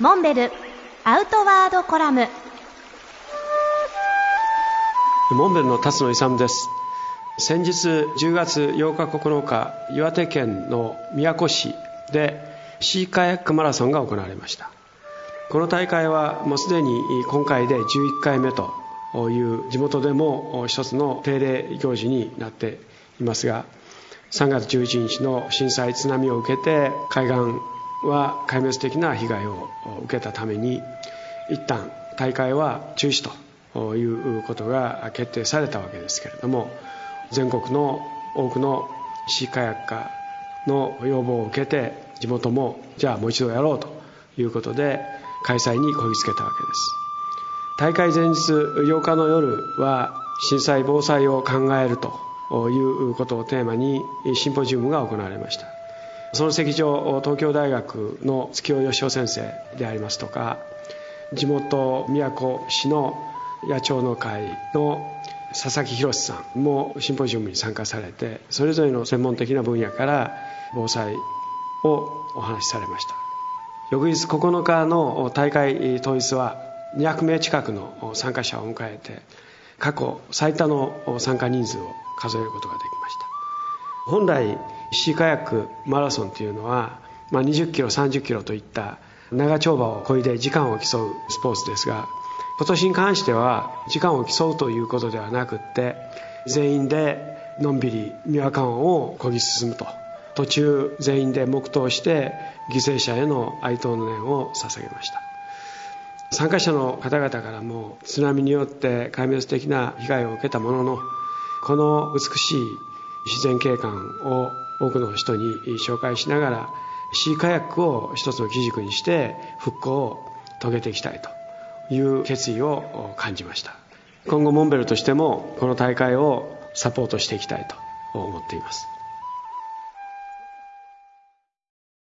モンベルアウトワードコラム。モンベルの辰野勇です。先日10月8日9日岩手県の宮古市でシーカヤックマラソンが行われました。この大会はもうすでに今回で11回目という地元でも一つの定例行事になっていますが3月11日の震災津波を受けて海岸は壊滅的な被害を受けたために一旦大会は中止ということが決定されたわけですけれども全国の多くのシーカヤッカの要望を受けて地元もじゃあもう一度やろうということで開催にこぎつけたわけです。大会前日8日の夜は震災防災を考えるということをテーマにシンポジウムが行われました。その席上東京大学の月尾義夫先生でありますとか地元宮古市の野鳥の会の佐々木宏さんもシンポジウムに参加されてそれぞれの専門的な分野から防災をお話しされました。翌日9日の大会当日は200名近くの参加者を迎えて過去最多の参加人数を数えることができました。本来シーカヤックマラソンというのは、まあ、20キロ30キロといった長丁場をこいで時間を競うスポーツですが今年に関しては時間を競うということではなくって全員でのんびり三輪間をこぎ進むと。途中全員で黙祷して犠牲者への哀悼の念を捧げました。参加者の方々からも津波によって壊滅的な被害を受けたもののこの美しい自然景観を多くの人に紹介しながらシーカヤックを一つの基軸にして復興を遂げていきたいという決意を感じました。今後モンベルとしてもこの大会をサポートしていきたいと思っています。